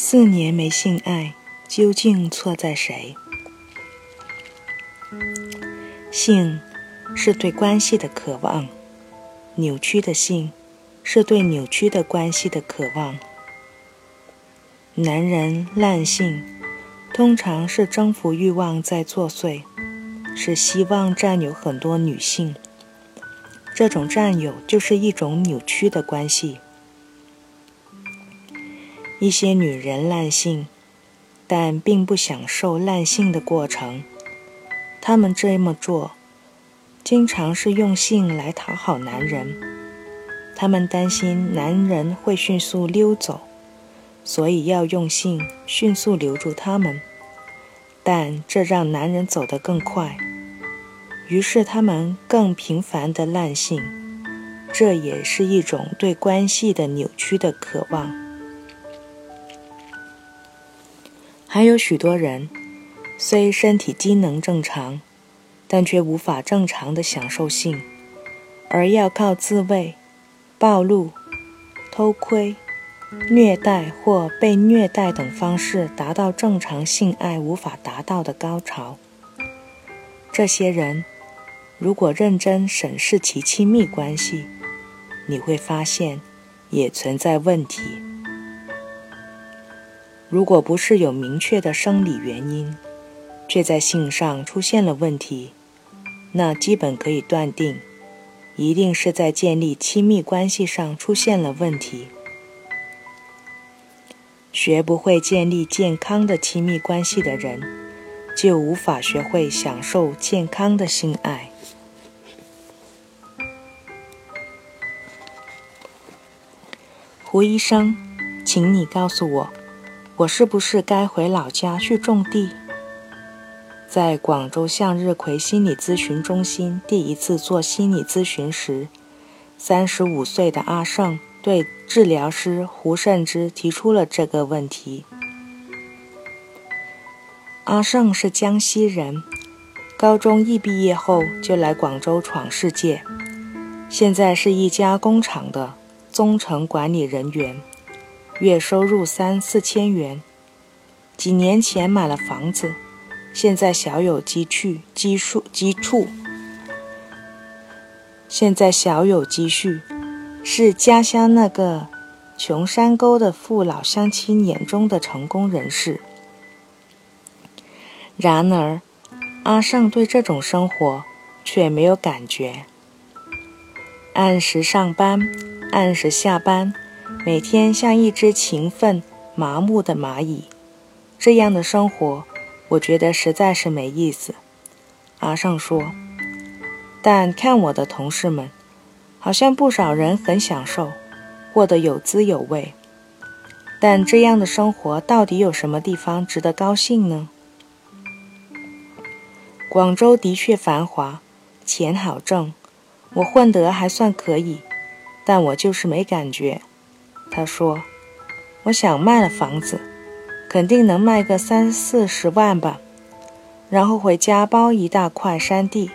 四年没性爱，究竟错在谁？性是对关系的渴望，扭曲的性是对扭曲的关系的渴望。男人滥性，通常是征服欲望在作祟，是希望占有很多女性。这种占有就是一种扭曲的关系。一些女人滥性，但并不享受滥性的过程。她们这么做，经常是用性来讨好男人。她们担心男人会迅速溜走，所以要用性迅速留住他们。但这让男人走得更快，于是他们更频繁的滥性。这也是一种对关系的扭曲的渴望。还有许多人，虽身体机能正常，但却无法正常的享受性，而要靠自慰、暴露、偷窥、虐待或被虐待等方式达到正常性爱无法达到的高潮。这些人，如果认真审视其亲密关系，你会发现也存在问题。如果不是有明确的生理原因，却在性上出现了问题，那基本可以断定，一定是在建立亲密关系上出现了问题。学不会建立健康的亲密关系的人，就无法学会享受健康的性爱。胡医生，请你告诉我。我是不是该回老家去种地？在广州向日葵心理咨询中心第一次做心理咨询时，三十五岁的阿胜对治疗师胡慎之提出了这个问题。阿胜是江西人，高中一毕业后就来广州闯世界，现在是一家工厂的中层管理人员。月收入三四千元，几年前买了房子，现在小有积蓄，积数积处。现在小有积蓄，是家乡那个穷山沟的父老乡亲眼中的成功人士。然而，阿胜对这种生活却没有感觉，按时上班，按时下班。每天像一只勤奋麻木的蚂蚁，这样的生活，我觉得实在是没意思。阿胜说：“但看我的同事们，好像不少人很享受，过得有滋有味。但这样的生活到底有什么地方值得高兴呢？”广州的确繁华，钱好挣，我混得还算可以，但我就是没感觉。他说：“我想卖了房子，肯定能卖个三四十万吧，然后回家包一大块山地，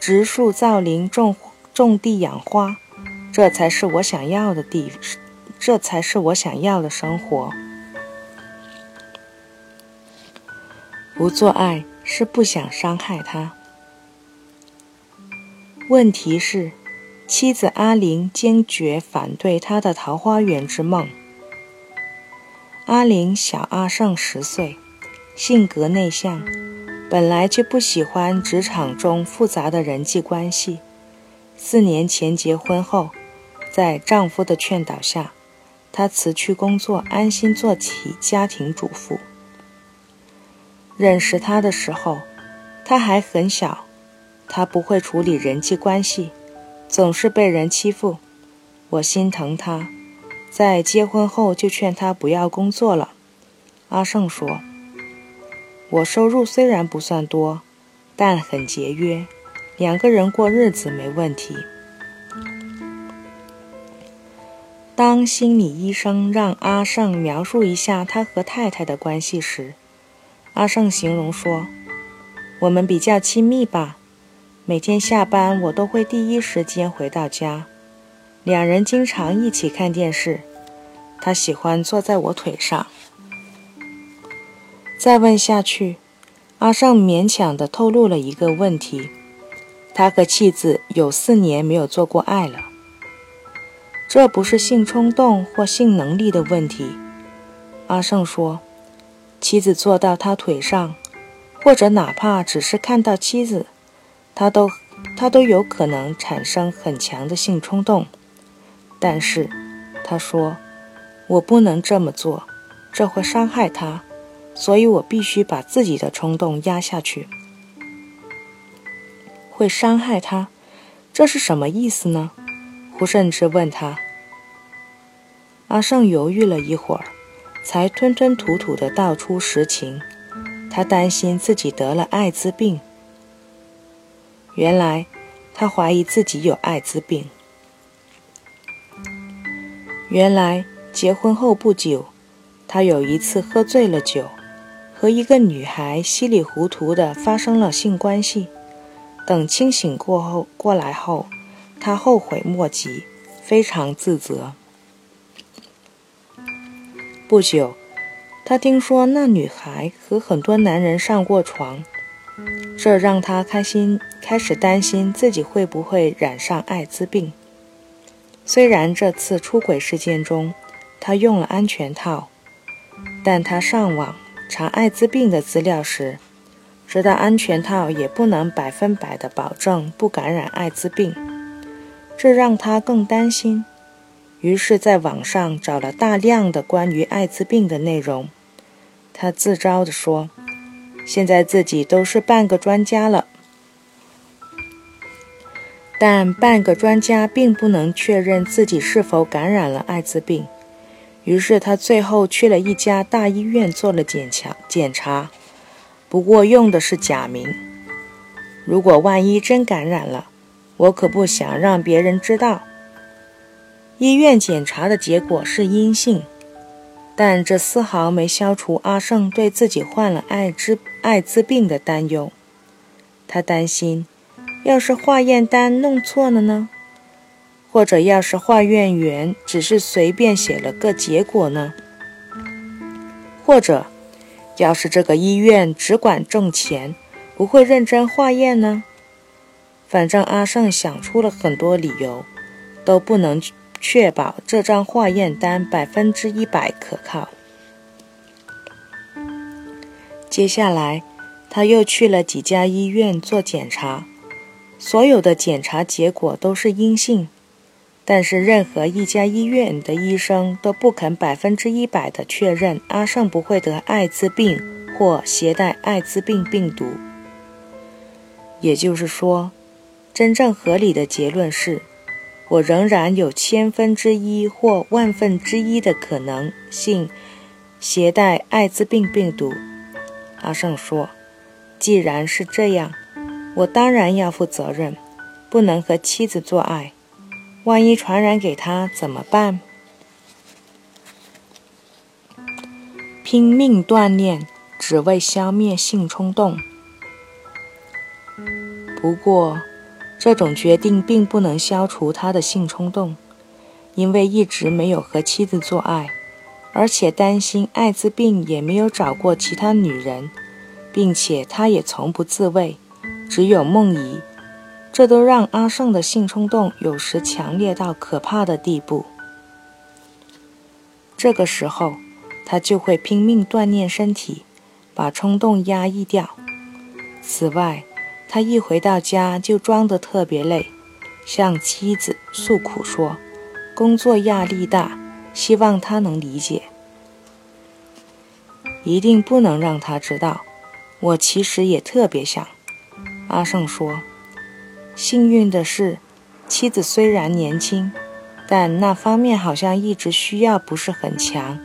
植树造林，种种地养花，这才是我想要的地，这才是我想要的生活。不做爱是不想伤害他。问题是。”妻子阿玲坚决反对他的桃花源之梦。阿玲小阿胜十岁，性格内向，本来就不喜欢职场中复杂的人际关系。四年前结婚后，在丈夫的劝导下，她辞去工作，安心做起家庭主妇。认识他的时候，他还很小，他不会处理人际关系。总是被人欺负，我心疼他，在结婚后就劝他不要工作了。阿胜说：“我收入虽然不算多，但很节约，两个人过日子没问题。”当心理医生让阿胜描述一下他和太太的关系时，阿胜形容说：“我们比较亲密吧。”每天下班，我都会第一时间回到家。两人经常一起看电视。他喜欢坐在我腿上。再问下去，阿胜勉强地透露了一个问题：他和妻子有四年没有做过爱了。这不是性冲动或性能力的问题，阿胜说，妻子坐到他腿上，或者哪怕只是看到妻子，他都他都有可能产生很强的性冲动。但是，他说，我不能这么做，这会伤害他，所以我必须把自己的冲动压下去。会伤害他，这是什么意思呢？胡慎之问他。阿胜犹豫了一会儿，才吞吞吐吐地道出实情。他担心自己得了艾滋病。原来，他怀疑自己有艾滋病。原来，结婚后不久，他有一次喝醉了酒，和一个女孩稀里糊涂的发生了性关系。等清醒过后过来后，他后悔莫及，非常自责。不久，他听说那女孩和很多男人上过床，这让他开心，开始担心自己会不会染上艾滋病。虽然这次出轨事件中，他用了安全套，但他上网查艾滋病的资料时，知道安全套也不能百分百的保证不感染艾滋病，这让他更担心。于是，在网上找了大量的关于艾滋病的内容。他自招地说：“现在自己都是半个专家了。”但半个专家并不能确认自己是否感染了艾滋病。于是，他最后去了一家大医院做了检查，检查，不过用的是假名。如果万一真感染了，我可不想让别人知道。医院检查的结果是阴性，但这丝毫没消除阿胜对自己患了艾滋艾滋病的担忧。他担心，要是化验单弄错了呢？或者要是化验员只是随便写了个结果呢？或者，要是这个医院只管挣钱，不会认真化验呢？反正阿胜想出了很多理由，都不能。确保这张化验单百分之一百可靠。接下来，他又去了几家医院做检查，所有的检查结果都是阴性，但是任何一家医院的医生都不肯百分之一百的确认阿胜不会得艾滋病或携带艾滋病病毒。也就是说，真正合理的结论是。我仍然有千分之一或万分之一的可能性携带艾滋病病毒。阿胜说：“既然是这样，我当然要负责任，不能和妻子做爱。万一传染给他怎么办？”拼命锻炼，只为消灭性冲动。不过。这种决定并不能消除他的性冲动，因为一直没有和妻子做爱，而且担心艾滋病，也没有找过其他女人，并且他也从不自慰，只有梦遗，这都让阿胜的性冲动有时强烈到可怕的地步。这个时候，他就会拼命锻炼身体，把冲动压抑掉。此外，他一回到家就装得特别累，向妻子诉苦说：“工作压力大，希望他能理解。一定不能让他知道，我其实也特别想。”阿胜说：“幸运的是，妻子虽然年轻，但那方面好像一直需要不是很强，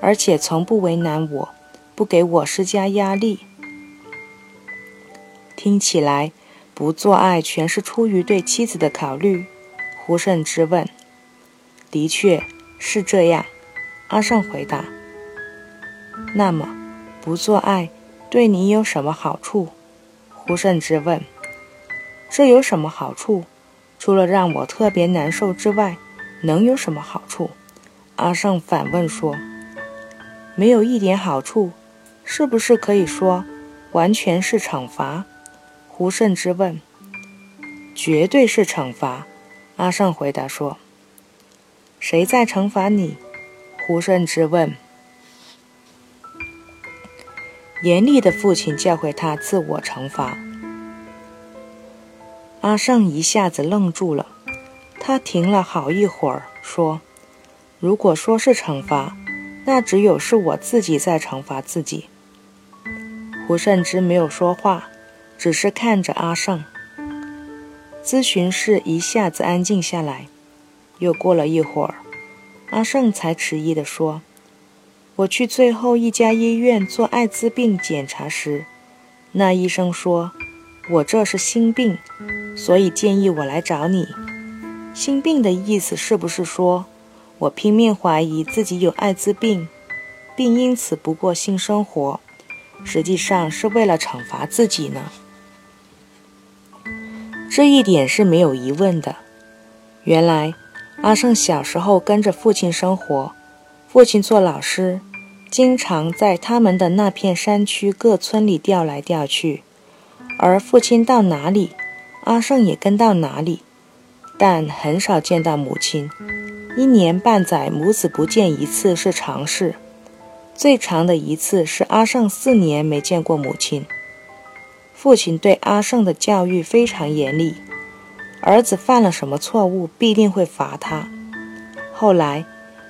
而且从不为难我，不给我施加压力。”听起来，不做爱全是出于对妻子的考虑。胡胜之问：“的确是这样。”阿胜回答：“那么，不做爱对你有什么好处？”胡慎之问：“这有什么好处？除了让我特别难受之外，能有什么好处？”阿胜反问说：“没有一点好处，是不是可以说完全是惩罚？胡慎之问。绝对是惩罚。阿胜回答说：“谁在惩罚你？”胡慎之问。严厉的父亲教会他自我惩罚。阿胜一下子愣住了，他停了好一会儿，说：“如果说是惩罚，那只有是我自己在惩罚自己。”胡慎之没有说话，只是看着阿胜。咨询室一下子安静下来。又过了一会儿，阿胜才迟疑地说：“我去最后一家医院做艾滋病检查时，那医生说我这是心病。”所以建议我来找你。心病的意思是不是说我拼命怀疑自己有艾滋病，并因此不过性生活，实际上是为了惩罚自己呢？这一点是没有疑问的。原来阿胜小时候跟着父亲生活，父亲做老师，经常在他们的那片山区各村里调来调去，而父亲到哪里？阿胜也跟到哪里，但很少见到母亲。一年半载，母子不见一次是常事。最长的一次是阿胜四年没见过母亲。父亲对阿胜的教育非常严厉，儿子犯了什么错误，必定会罚他。后来，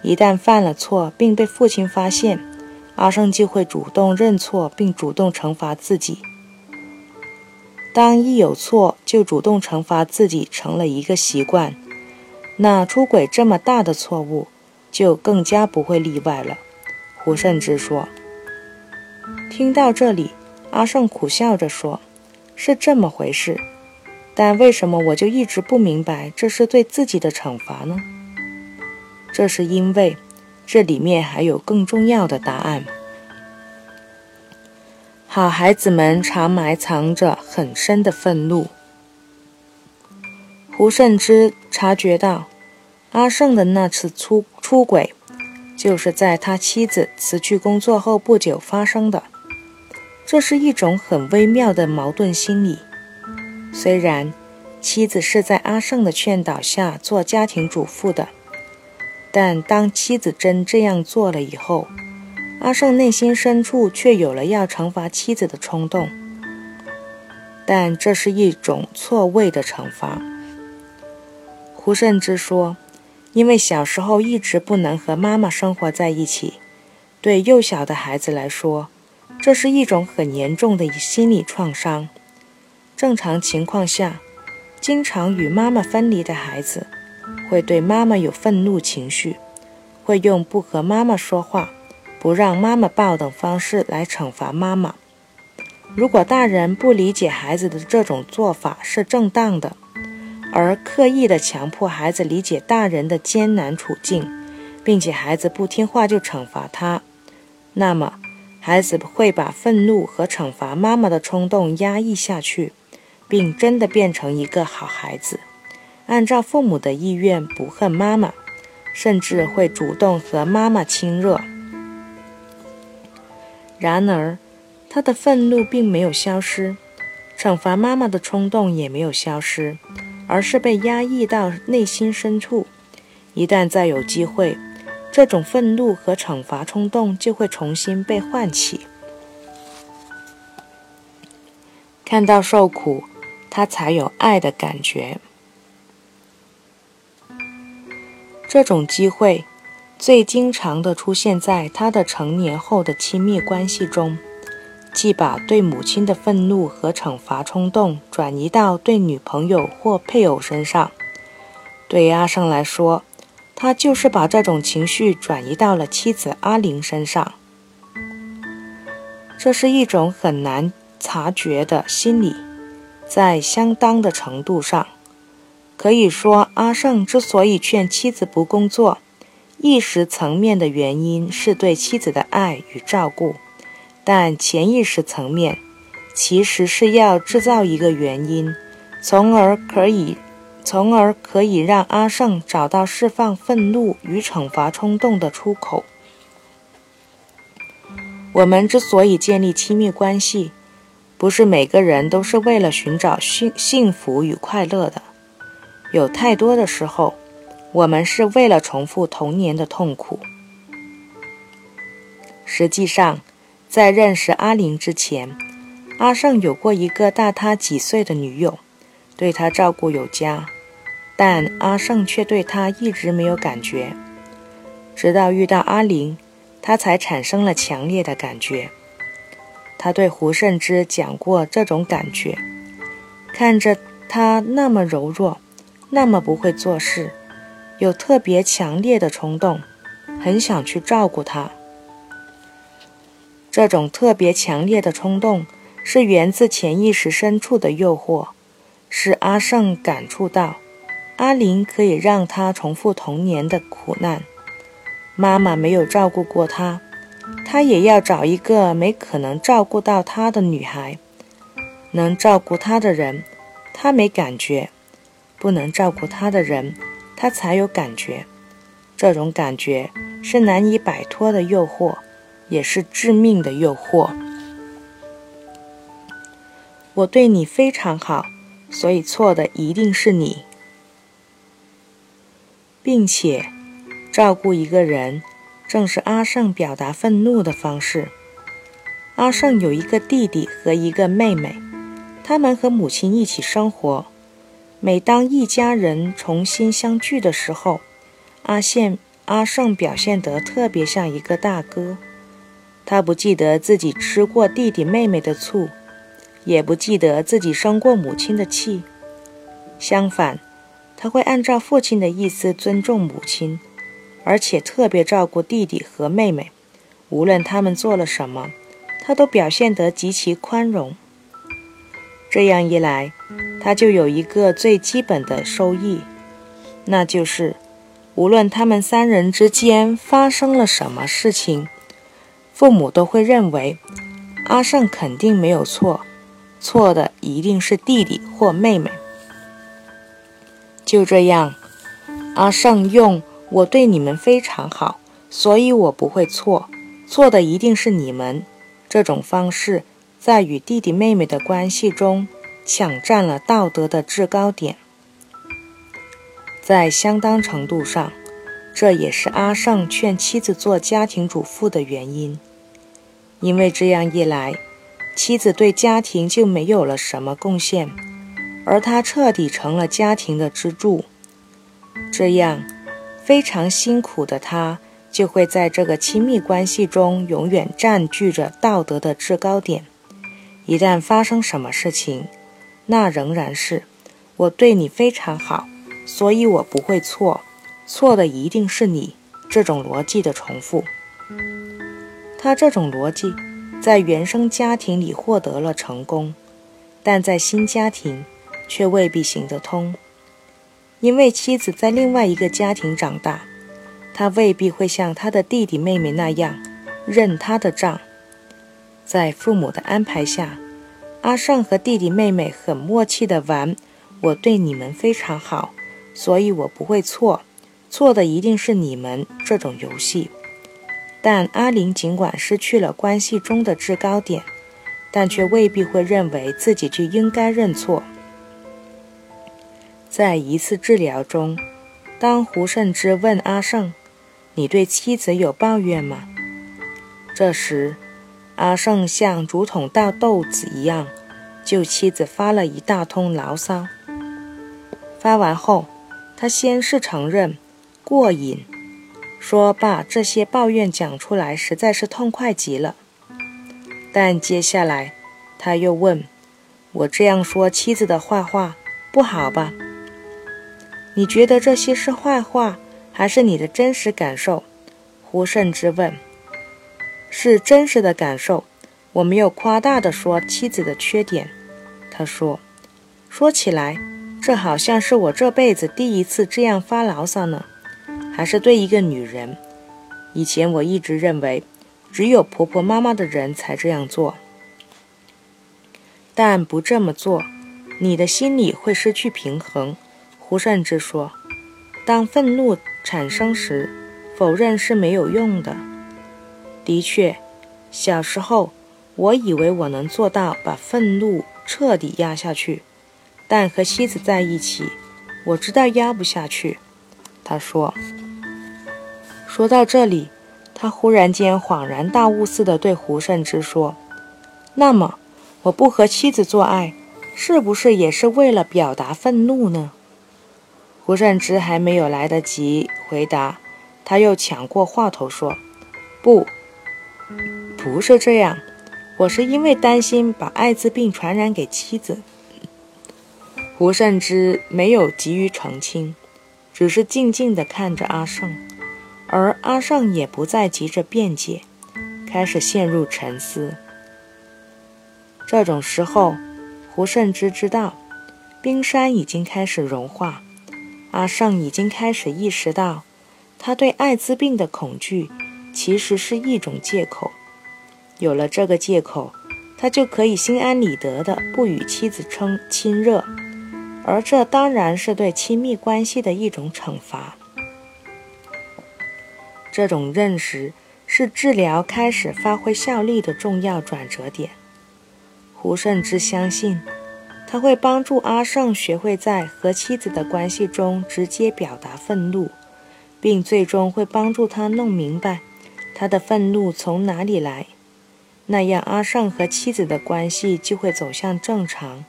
一旦犯了错并被父亲发现，阿胜就会主动认错，并主动惩罚自己。当一有错就主动惩罚自己成了一个习惯，那出轨这么大的错误就更加不会例外了。胡慎之说。听到这里，阿胜苦笑着说：“是这么回事，但为什么我就一直不明白这是对自己的惩罚呢？这是因为这里面还有更重要的答案。”好孩子们常埋藏着很深的愤怒。胡慎之察觉到，阿胜的那次出出轨，就是在他妻子辞去工作后不久发生的。这是一种很微妙的矛盾心理。虽然妻子是在阿胜的劝导下做家庭主妇的，但当妻子真这样做了以后，阿胜内心深处却有了要惩罚妻子的冲动，但这是一种错位的惩罚。胡慎之说：“因为小时候一直不能和妈妈生活在一起，对幼小的孩子来说，这是一种很严重的心理创伤。正常情况下，经常与妈妈分离的孩子，会对妈妈有愤怒情绪，会用不和妈妈说话。”不让妈妈抱等方式来惩罚妈妈。如果大人不理解孩子的这种做法是正当的，而刻意的强迫孩子理解大人的艰难处境，并且孩子不听话就惩罚他，那么孩子会把愤怒和惩罚妈妈的冲动压抑下去，并真的变成一个好孩子，按照父母的意愿不恨妈妈，甚至会主动和妈妈亲热。然而，他的愤怒并没有消失，惩罚妈妈的冲动也没有消失，而是被压抑到内心深处。一旦再有机会，这种愤怒和惩罚冲动就会重新被唤起。看到受苦，他才有爱的感觉。这种机会。最经常的出现在他的成年后的亲密关系中，既把对母亲的愤怒和惩罚冲动转移到对女朋友或配偶身上。对阿胜来说，他就是把这种情绪转移到了妻子阿玲身上。这是一种很难察觉的心理，在相当的程度上，可以说阿胜之所以劝妻子不工作。意识层面的原因是对妻子的爱与照顾，但潜意识层面其实是要制造一个原因，从而可以，从而可以让阿胜找到释放愤怒与惩罚冲动的出口。我们之所以建立亲密关系，不是每个人都是为了寻找幸幸福与快乐的。有太多的时候，我们是为了重复童年的痛苦。实际上，在认识阿玲之前，阿胜有过一个大他几岁的女友，对他照顾有加，但阿胜却对他一直没有感觉。直到遇到阿玲，他才产生了强烈的感觉。他对胡胜之讲过这种感觉，看着他那么柔弱，那么不会做事，有特别强烈的冲动，很想去照顾他。这种特别强烈的冲动是源自潜意识深处的诱惑，是阿胜感触到阿林可以让他重复童年的苦难。妈妈没有照顾过他，他也要找一个没可能照顾到他的女孩。能照顾他的人，他没感觉；不能照顾他的人，他才有感觉。这种感觉是难以摆脱的诱惑。也是致命的诱惑。我对你非常好，所以错的一定是你，并且照顾一个人，正是阿胜表达愤怒的方式。阿胜有一个弟弟和一个妹妹，他们和母亲一起生活。每当一家人重新相聚的时候，阿宪阿胜表现得特别像一个大哥。他不记得自己吃过弟弟妹妹的醋，也不记得自己生过母亲的气。相反，他会按照父亲的意思尊重母亲，而且特别照顾弟弟和妹妹。无论他们做了什么，他都表现得极其宽容。这样一来，他就有一个最基本的收益，那就是，无论他们三人之间发生了什么事情。父母都会认为阿胜肯定没有错，错的一定是弟弟或妹妹。就这样，阿胜用“我对你们非常好，所以我不会错，错的一定是你们”这种方式，在与弟弟妹妹的关系中抢占了道德的制高点。在相当程度上，这也是阿胜劝妻子做家庭主妇的原因。因为这样一来，妻子对家庭就没有了什么贡献，而他彻底成了家庭的支柱。这样，非常辛苦的他就会在这个亲密关系中永远占据着道德的制高点。一旦发生什么事情，那仍然是我对你非常好，所以我不会错，错的一定是你。这种逻辑的重复。他这种逻辑，在原生家庭里获得了成功，但在新家庭却未必行得通。因为妻子在另外一个家庭长大，他未必会像他的弟弟妹妹那样认他的账。在父母的安排下，阿胜和弟弟妹妹很默契的玩“我对你们非常好，所以我不会错，错的一定是你们”这种游戏。但阿玲尽管失去了关系中的制高点，但却未必会认为自己就应该认错。在一次治疗中，当胡胜之问阿胜：“你对妻子有抱怨吗？”这时，阿胜像竹筒倒豆子一样，就妻子发了一大通牢骚。发完后，他先是承认过瘾。说把这些抱怨讲出来，实在是痛快极了。但接下来，他又问：“我这样说妻子的坏话不好吧？你觉得这些是坏话，还是你的真实感受？”胡胜之问：“是真实的感受，我没有夸大的说妻子的缺点。”他说：“说起来，这好像是我这辈子第一次这样发牢骚呢。”还是对一个女人，以前我一直认为，只有婆婆妈妈的人才这样做。但不这么做，你的心里会失去平衡。胡善之说：“当愤怒产生时，否认是没有用的。的确，小时候，我以为我能做到把愤怒彻底压下去，但和妻子在一起，我知道压不下去。他说。说到这里，他忽然间恍然大悟似的对胡胜之说：“那么，我不和妻子做爱，是不是也是为了表达愤怒呢？”胡胜之还没有来得及回答，他又抢过话头说：“不，不是这样，我是因为担心把艾滋病传染给妻子。”胡胜之没有急于澄清，只是静静地看着阿胜。而阿胜也不再急着辩解，开始陷入沉思。这种时候，胡胜之知道，冰山已经开始融化。阿胜已经开始意识到，他对艾滋病的恐惧其实是一种借口。有了这个借口，他就可以心安理得的不与妻子称亲热，而这当然是对亲密关系的一种惩罚。这种认识是治疗开始发挥效力的重要转折点。胡胜之相信，他会帮助阿胜学会在和妻子的关系中直接表达愤怒，并最终会帮助他弄明白他的愤怒从哪里来。那样，阿胜和妻子的关系就会走向正常，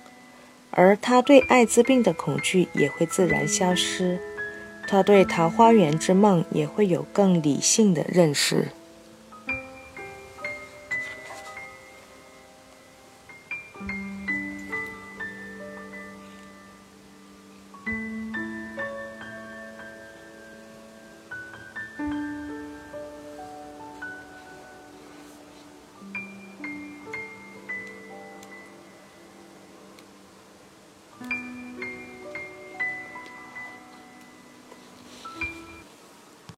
而他对艾滋病的恐惧也会自然消失。他对桃花源之梦也会有更理性的认识。